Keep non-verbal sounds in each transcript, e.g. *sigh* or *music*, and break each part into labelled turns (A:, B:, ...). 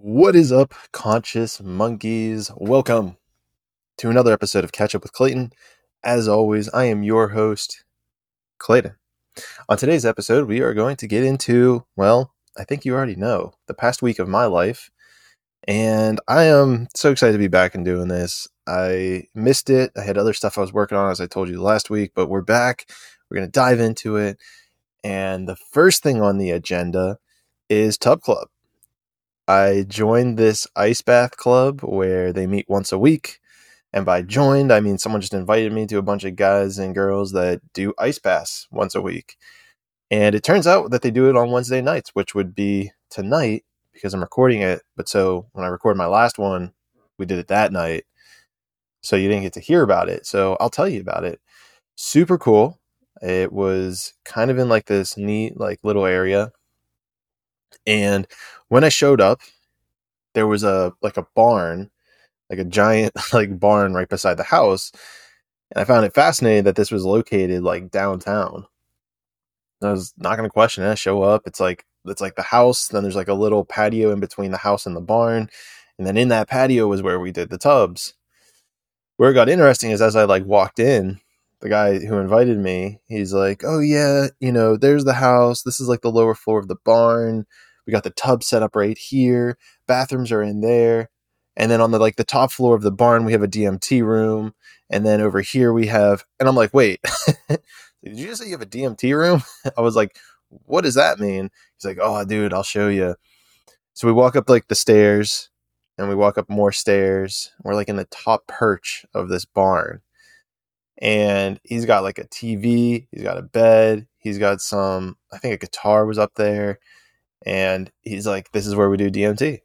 A: What is up, conscious monkeys? Welcome to another episode of Catch Up with Clayton. As always, I am your host, Clayton. On today's episode, we are going to get into, well, I think you already know, the past week of my life. And I am so excited to be back and doing this. I missed it. I had other stuff I was working on, as I told you last week, but we're back. We're going to dive into it. And the first thing on the agenda is Tub Club. I joined this ice bath club where they meet once a week. And by joined, I mean someone just invited me to a bunch of guys and girls that do ice baths once a week. And it turns out that they do it on Wednesday nights, which would be tonight because I'm recording it. But so when I recorded my last one, we did it that night. So you didn't get to hear about it. So I'll tell you about it. Super cool. It was kind of in like this neat, like little area. And when I showed up, there was a like a barn, like a giant *laughs* like barn right beside the house. And I found it fascinating that this was located like downtown. I was not going to question it. I show up, it's like it's like the house. Then there's like a little patio in between the house and the barn, and then in that patio was where we did the tubs. Where it got interesting is as I like walked in, the guy who invited me, he's like, "Oh yeah, you know, there's the house. This is like the lower floor of the barn. We got the tub set up right here. Bathrooms are in there. And then on the like the top floor of the barn, we have a DMT room. And then over here we have and I'm like, wait, *laughs* did you just say you have a DMT room? *laughs* I was like, what does that mean? He's like, oh dude, I'll show you. So we walk up like the stairs and we walk up more stairs. We're like in the top perch of this barn. And he's got like a TV, he's got a bed, he's got some, I think a guitar was up there and he's like, "This is where we do DMT."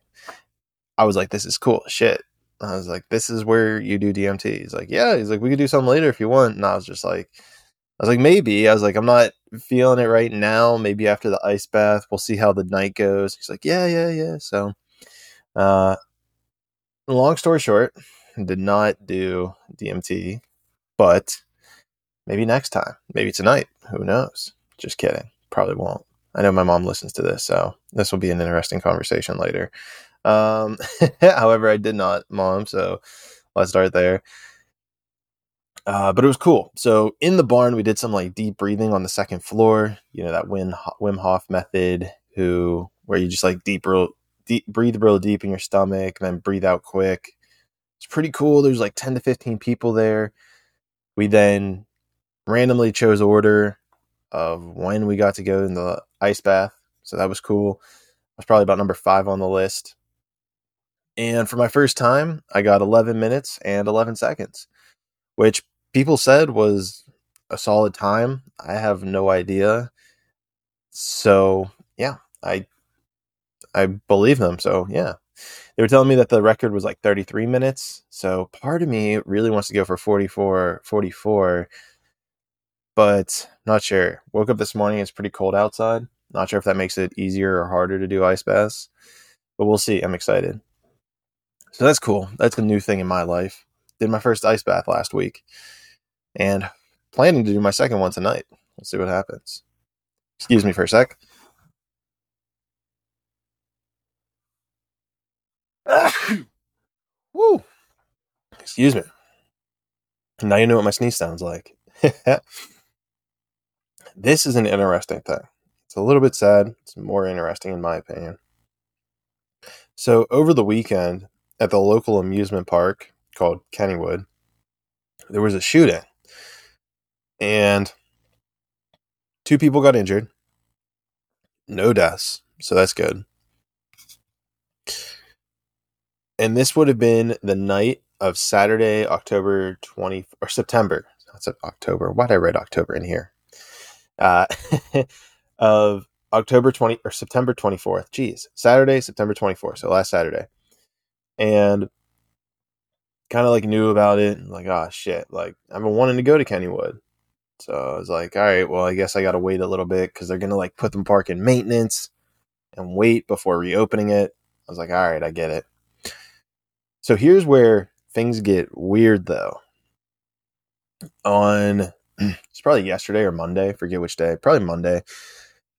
A: I was like, "This is cool, shit." I was like, "This is where you do DMT." He's like, "Yeah." He's like, "We could do something later if you want." And I was just like, "I was like, maybe." I was like, "I'm not feeling it right now. Maybe after the ice bath, we'll see how the night goes." He's like, "Yeah, yeah, yeah." So, uh, long story short, did not do DMT, but maybe next time, maybe tonight. Who knows? Just kidding. Probably won't. I know my mom listens to this, so this will be an interesting conversation later. Um, *laughs* however, I did not, mom, so let's start there. Uh, but it was cool. So in the barn, we did some like deep breathing on the second floor. You know that Wim Wim Hof method, who where you just like deep, real, deep breathe real deep in your stomach, and then breathe out quick. It's pretty cool. There's like ten to fifteen people there. We then randomly chose order of when we got to go in the ice bath. So that was cool. I was probably about number five on the list. And for my first time, I got 11 minutes and 11 seconds, which people said was a solid time. I have no idea. So, yeah, I I believe them. So, yeah. They were telling me that the record was like 33 minutes. So, part of me really wants to go for 44 44 but not sure. Woke up this morning, it's pretty cold outside. Not sure if that makes it easier or harder to do ice baths, but we'll see. I'm excited. So that's cool. That's a new thing in my life. Did my first ice bath last week and planning to do my second one tonight. Let's see what happens. Excuse me for a sec. *coughs* Woo! Excuse me. Now you know what my sneeze sounds like. *laughs* this is an interesting thing. It's a little bit sad. It's more interesting, in my opinion. So, over the weekend at the local amusement park called Kennywood, there was a shooting. And two people got injured, no deaths. So, that's good. And this would have been the night of Saturday, October 20 or September. That's October. Why did I write October in here? Uh, *laughs* of October 20 or September 24th. Jeez, Saturday, September 24th. So last Saturday. And kind of like knew about it. Like, oh shit. Like, I've been wanting to go to Kennywood. So I was like, all right, well, I guess I got to wait a little bit because they're going to like put the park in maintenance and wait before reopening it. I was like, all right, I get it. So here's where things get weird though. On *clears throat* it's probably yesterday or Monday, forget which day, probably Monday.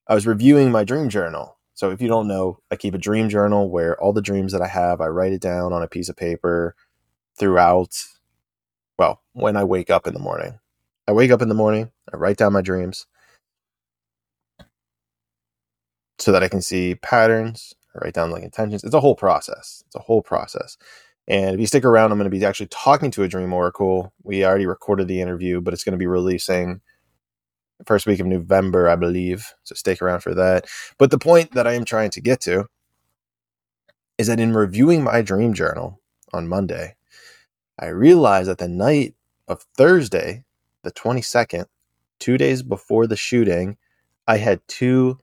A: I was reviewing my dream journal So if you don't know, I keep a dream journal where all the dreams that I have, I write it down on a piece of paper throughout. Well, when I wake up in the morning, I wake up in the morning, I write down my dreams so that I can see patterns, I write down like intentions. It's a whole process. It's a whole process. And if you stick around, I'm going to be actually talking to a dream oracle. We already recorded the interview, but it's going to be releasing first week of November, I believe. So stick around for that. But the point that I am trying to get to is that in reviewing my dream journal on Monday, I realized that the night of Thursday, the 22nd, two days before the shooting, I had two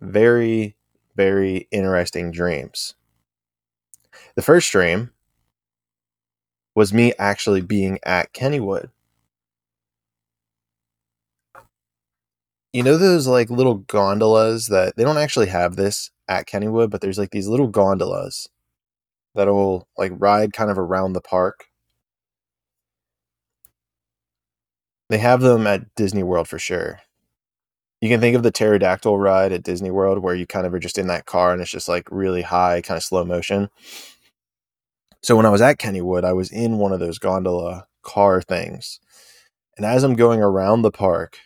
A: very, very interesting dreams. The first dream was me actually being at Kennywood you know those like little gondolas that they don't actually have this at Kennywood, but there's like these little gondolas that'll like ride kind of around the park. They have them at Disney World for sure. You can think of the pterodactyl ride at Disney World where you kind of are just in that car and it's just like really high, kind of slow motion. So when I was at Kennywood, I was in one of those gondola car things. And as I'm going around the park,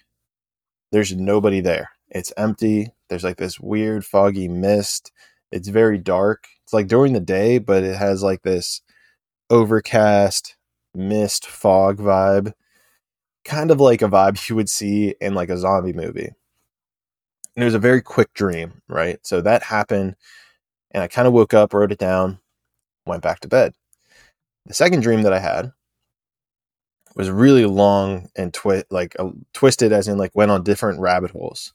A: there's nobody there. It's empty. There's like this weird foggy mist. It's very dark. It's like during the day, but it has like this overcast mist fog vibe. Kind of like a vibe *laughs* you would see in like a zombie movie. And it was a very quick dream, right? So that happened and I kind of woke up, wrote it down, went back to bed. The second dream that I had was really long and twi- like uh, twisted as in like went on different rabbit holes.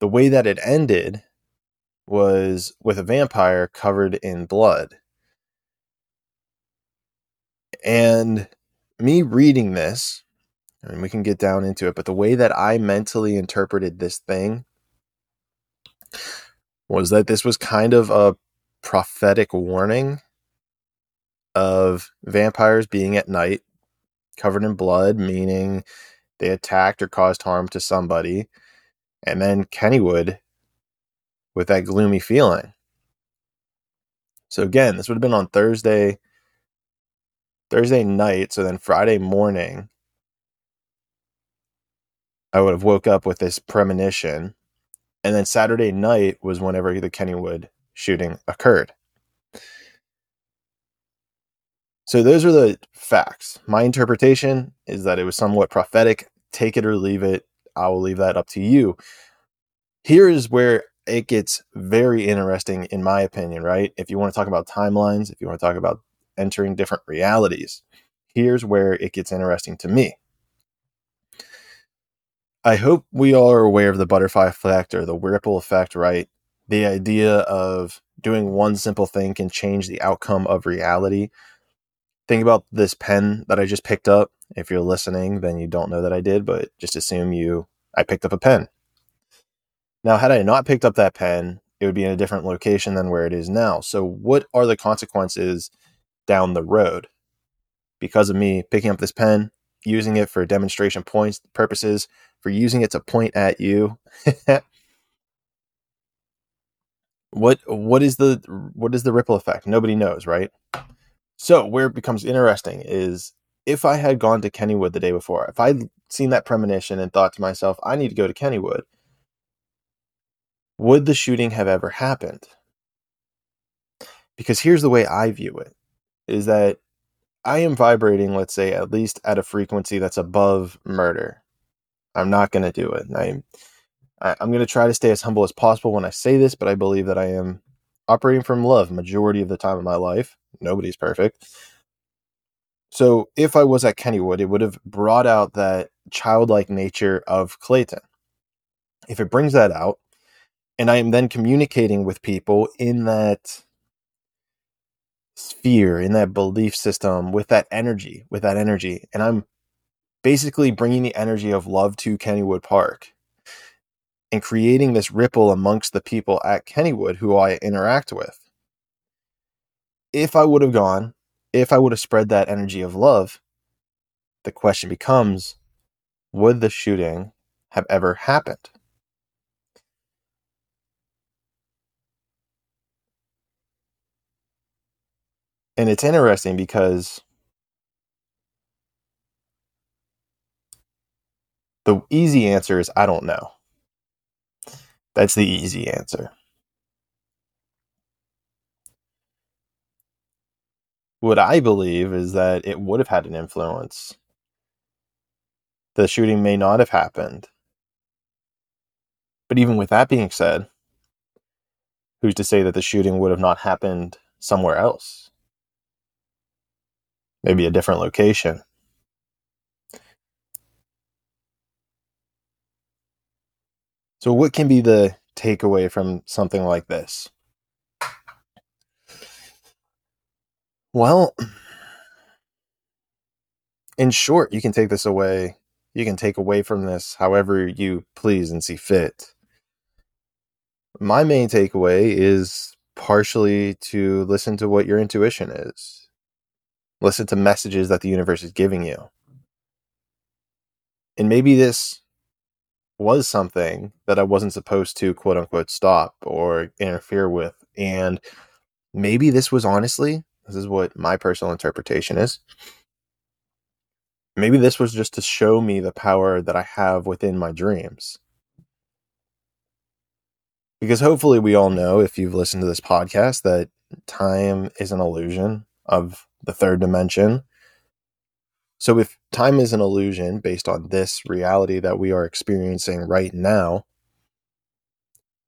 A: The way that it ended was with a vampire covered in blood. And me reading this, and we can get down into it, but the way that I mentally interpreted this thing was that this was kind of a prophetic warning of vampires being at night covered in blood, meaning they attacked or caused harm to somebody. And then Kennywood with that gloomy feeling. So again, this would have been on Thursday, Thursday night. So then Friday morning, I would have woke up with this premonition. And then Saturday night was whenever the Kennywood shooting occurred. So those are the facts. My interpretation is that it was somewhat prophetic. Take it or leave it. I will leave that up to you. Here is where it gets very interesting, in my opinion, right? If you want to talk about timelines, if you want to talk about entering different realities, here's where it gets interesting to me. I hope we all are aware of the butterfly effect or the ripple effect, right? The idea of doing one simple thing can change the outcome of reality think about this pen that I just picked up. If you're listening, then you don't know that I did, but just assume you I picked up a pen. Now, had I not picked up that pen, it would be in a different location than where it is now. So, what are the consequences down the road because of me picking up this pen, using it for demonstration points purposes, for using it to point at you? *laughs* what what is the what is the ripple effect? Nobody knows, right? So where it becomes interesting is if I had gone to Kennywood the day before, if I'd seen that premonition and thought to myself, I need to go to Kennywood, would the shooting have ever happened? Because here's the way I view it is that I am vibrating, let's say, at least at a frequency that's above murder. I'm not going to do it. I, I, I'm going to try to stay as humble as possible when I say this, but I believe that I am operating from love majority of the time of my life. Nobody's perfect. So if I was at Kennywood, it would have brought out that childlike nature of Clayton. If it brings that out, and I am then communicating with people in that sphere, in that belief system, with that energy, with that energy, and I'm basically bringing the energy of love to Kennywood Park and creating this ripple amongst the people at Kennywood who I interact with. If I would have gone, if I would have spread that energy of love, the question becomes would the shooting have ever happened? And it's interesting because the easy answer is I don't know. That's the easy answer. What I believe is that it would have had an influence. The shooting may not have happened. But even with that being said, who's to say that the shooting would have not happened somewhere else? Maybe a different location. So, what can be the takeaway from something like this? Well, in short, you can take this away. You can take away from this however you please and see fit. My main takeaway is partially to listen to what your intuition is, listen to messages that the universe is giving you. And maybe this was something that I wasn't supposed to quote unquote stop or interfere with. And maybe this was honestly, this is what my personal interpretation is. Maybe this was just to show me the power that I have within my dreams. Because hopefully, we all know if you've listened to this podcast that time is an illusion of the third dimension so if time is an illusion based on this reality that we are experiencing right now,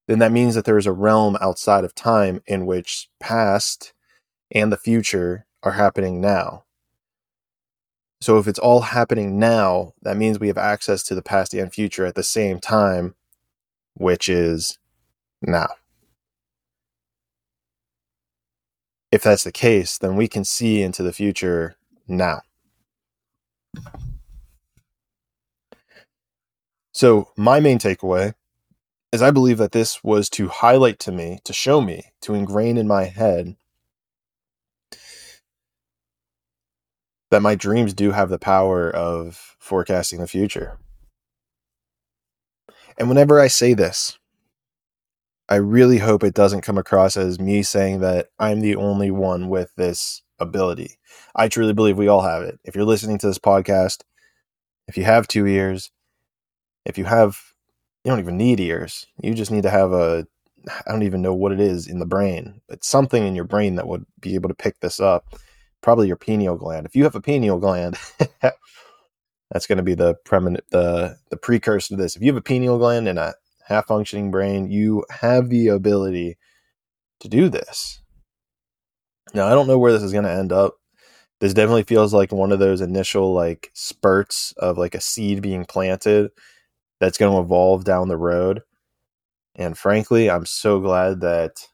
A: then that means that there is a realm outside of time in which past and the future are happening now. So if it's all happening now, that means we have access to the past and future at the same time, which is now. If that's the case, then we can see into the future now. So, my main takeaway is I believe that this was to highlight to me, to show me, to ingrain in my head that my dreams do have the power of forecasting the future. And whenever I say this, I really hope it doesn't come across as me saying that I'm the only one with this ability. I truly believe we all have it. If you're listening to this podcast, if you have two ears, if you have, you don't even need ears. You just need to have a, I don't even know what it is in the brain. It's something in your brain that would be able to pick this up. Probably your pineal gland. If you have a pineal gland, *laughs* that's going to be the premin- the the precursor to this. If you have a pineal gland and a half functioning brain, you have the ability to do this. Now, I don't know where this is going to end up. This definitely feels like one of those initial like spurts of like a seed being planted that's going to evolve down the road. And frankly, I'm so glad that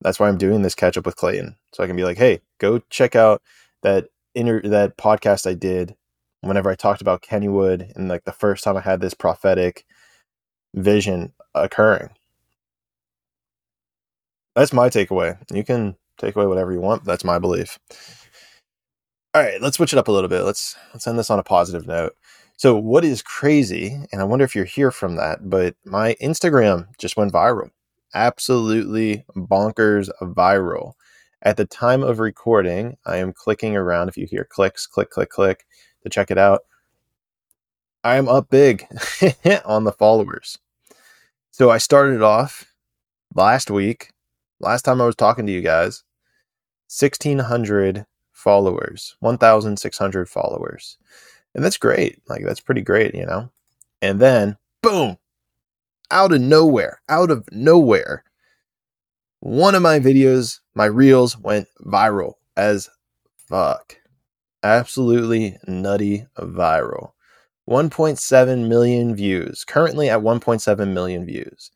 A: that's why I'm doing this catch up with Clayton. So I can be like, hey, go check out that inner that podcast I did whenever I talked about Kennywood and like the first time I had this prophetic vision occurring. That's my takeaway. You can take away whatever you want. That's my belief. All right, let's switch it up a little bit. Let's let's end this on a positive note. So, what is crazy, and I wonder if you're here from that, but my Instagram just went viral. Absolutely bonkers viral. At the time of recording, I am clicking around. If you hear clicks, click, click, click to check it out, I am up big *laughs* on the followers. So, I started off last week, last time I was talking to you guys, 1,600 followers, 1,600 followers. And that's great. Like, that's pretty great, you know? And then, boom, out of nowhere, out of nowhere, one of my videos, my reels went viral as fuck. Absolutely nutty viral. 1.7 million views. Currently at 1.7 million views.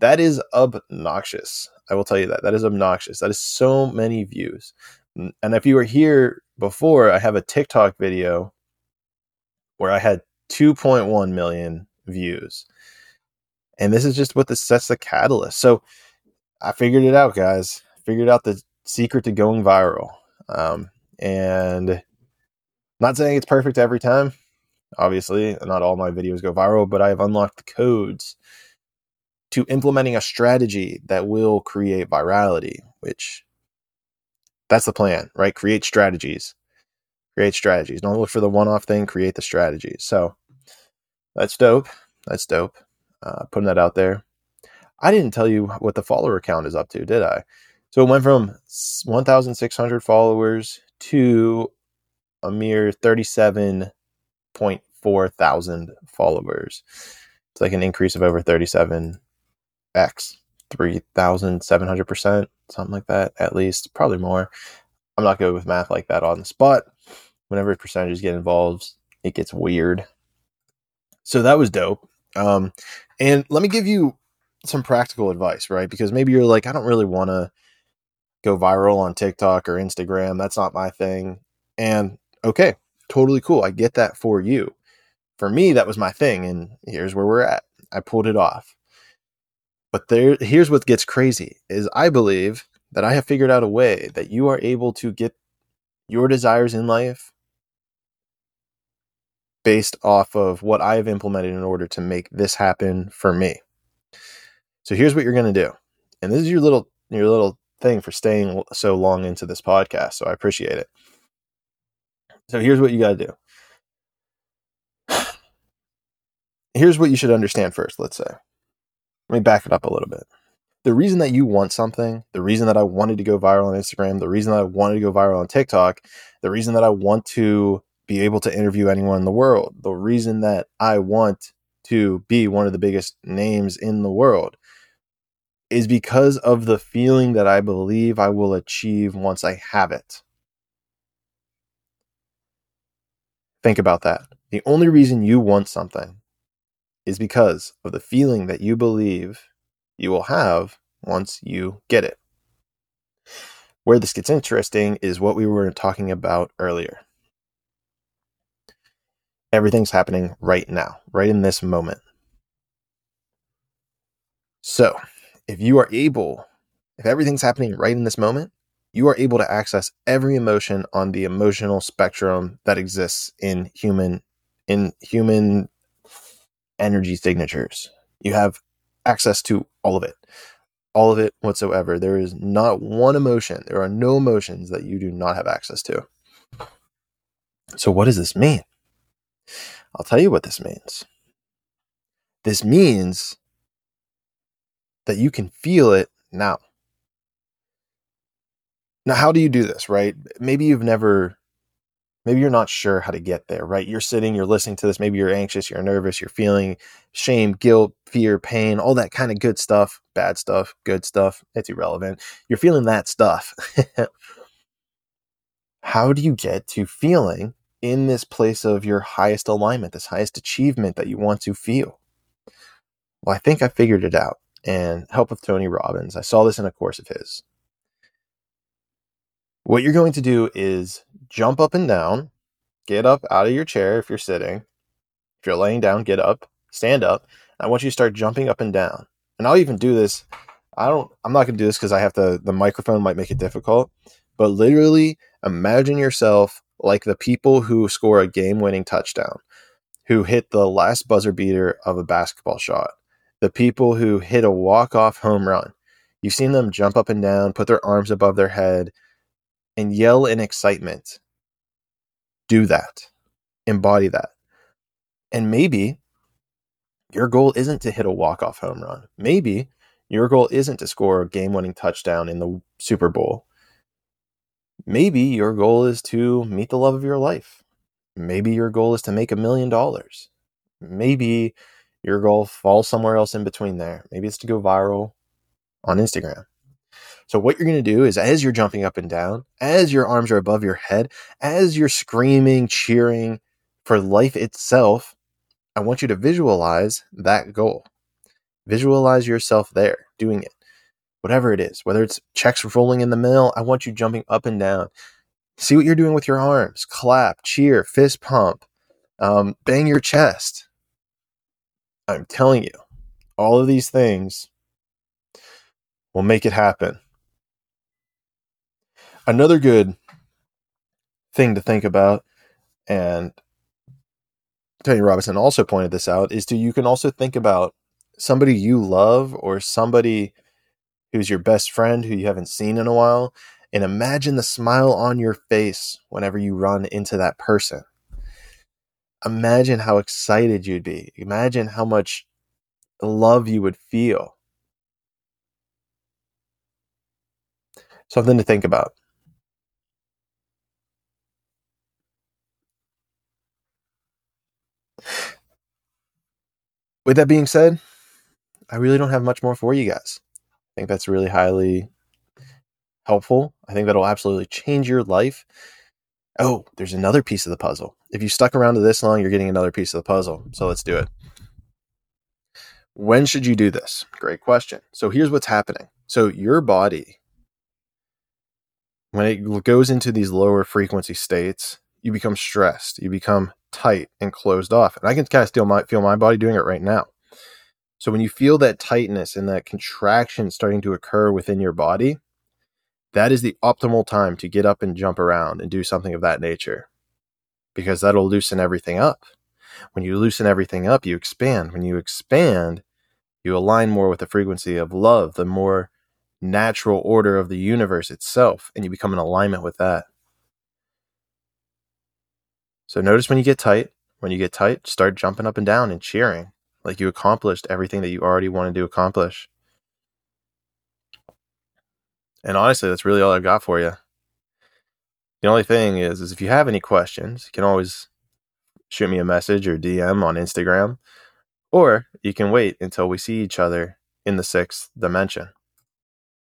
A: That is obnoxious. I will tell you that. That is obnoxious. That is so many views. And if you were here before, I have a TikTok video where I had 2.1 million views. And this is just what this sets the catalyst. So I figured it out, guys. Figured out the secret to going viral. Um, and not saying it's perfect every time. Obviously, not all my videos go viral, but I have unlocked the codes to implementing a strategy that will create virality, which That's the plan, right? Create strategies. Create strategies. Don't look for the one off thing, create the strategies. So that's dope. That's dope. Uh, putting that out there. I didn't tell you what the follower count is up to, did I? So it went from 1,600 followers to a mere 37.4 thousand followers. It's like an increase of over 37x, 3,700%, something like that, at least, probably more. I'm not good with math like that on the spot. Whenever percentages get involved, it gets weird. So that was dope. Um, and let me give you some practical advice, right? Because maybe you're like, I don't really want to go viral on TikTok or Instagram. That's not my thing. And okay, totally cool. I get that for you. For me, that was my thing. And here's where we're at. I pulled it off. But there here's what gets crazy is I believe that I have figured out a way that you are able to get your desires in life based off of what I have implemented in order to make this happen for me. So here's what you're going to do. And this is your little your little thing for staying so long into this podcast, so I appreciate it. So here's what you got to do. *sighs* Here's what you should understand first, let's say. Let me back it up a little bit. The reason that you want something, the reason that I wanted to go viral on Instagram, the reason that I wanted to go viral on TikTok, the reason that I want to be able to interview anyone in the world, the reason that I want to be one of the biggest names in the world is because of the feeling that I believe I will achieve once I have it. Think about that. The only reason you want something is because of the feeling that you believe you will have once you get it. Where this gets interesting is what we were talking about earlier. Everything's happening right now, right in this moment. So, if you are able, if everything's happening right in this moment, you are able to access every emotion on the emotional spectrum that exists in human in human energy signatures. You have access to all of it. All of it whatsoever. There is not one emotion. There are no emotions that you do not have access to. So what does this mean? I'll tell you what this means. This means that you can feel it now. Now, how do you do this, right? Maybe you've never, maybe you're not sure how to get there, right? You're sitting, you're listening to this. Maybe you're anxious, you're nervous, you're feeling shame, guilt, fear, pain, all that kind of good stuff, bad stuff, good stuff. It's irrelevant. You're feeling that stuff. *laughs* how do you get to feeling in this place of your highest alignment, this highest achievement that you want to feel? Well, I think I figured it out and help with Tony Robbins. I saw this in a course of his. What you're going to do is jump up and down, get up out of your chair if you're sitting. If you're laying down, get up, stand up. I want you to start jumping up and down. And I'll even do this. I don't I'm not going to do this cuz I have to the microphone might make it difficult, but literally imagine yourself like the people who score a game-winning touchdown, who hit the last buzzer beater of a basketball shot the people who hit a walk-off home run. You've seen them jump up and down, put their arms above their head, and yell in excitement. Do that. Embody that. And maybe your goal isn't to hit a walk-off home run. Maybe your goal isn't to score a game-winning touchdown in the Super Bowl. Maybe your goal is to meet the love of your life. Maybe your goal is to make a million dollars. Maybe your goal falls somewhere else in between there. Maybe it's to go viral on Instagram. So, what you're going to do is, as you're jumping up and down, as your arms are above your head, as you're screaming, cheering for life itself, I want you to visualize that goal. Visualize yourself there doing it, whatever it is, whether it's checks rolling in the mail, I want you jumping up and down. See what you're doing with your arms. Clap, cheer, fist pump, um, bang your chest. I'm telling you, all of these things will make it happen. Another good thing to think about, and Tony Robbins also pointed this out, is to you can also think about somebody you love or somebody who's your best friend who you haven't seen in a while, and imagine the smile on your face whenever you run into that person. Imagine how excited you'd be. Imagine how much love you would feel. Something to think about. With that being said, I really don't have much more for you guys. I think that's really highly helpful. I think that'll absolutely change your life. Oh, there's another piece of the puzzle. If you stuck around to this long, you're getting another piece of the puzzle. So let's do it. When should you do this? Great question. So here's what's happening. So your body, when it goes into these lower frequency states, you become stressed, you become tight and closed off. And I can kind of still my, feel my body doing it right now. So when you feel that tightness and that contraction starting to occur within your body, that is the optimal time to get up and jump around and do something of that nature because that'll loosen everything up. When you loosen everything up, you expand. When you expand, you align more with the frequency of love, the more natural order of the universe itself, and you become in alignment with that. So notice when you get tight, when you get tight, start jumping up and down and cheering like you accomplished everything that you already wanted to accomplish. And honestly, that's really all I've got for you. The only thing is, is if you have any questions, you can always shoot me a message or DM on Instagram, or you can wait until we see each other in the sixth dimension.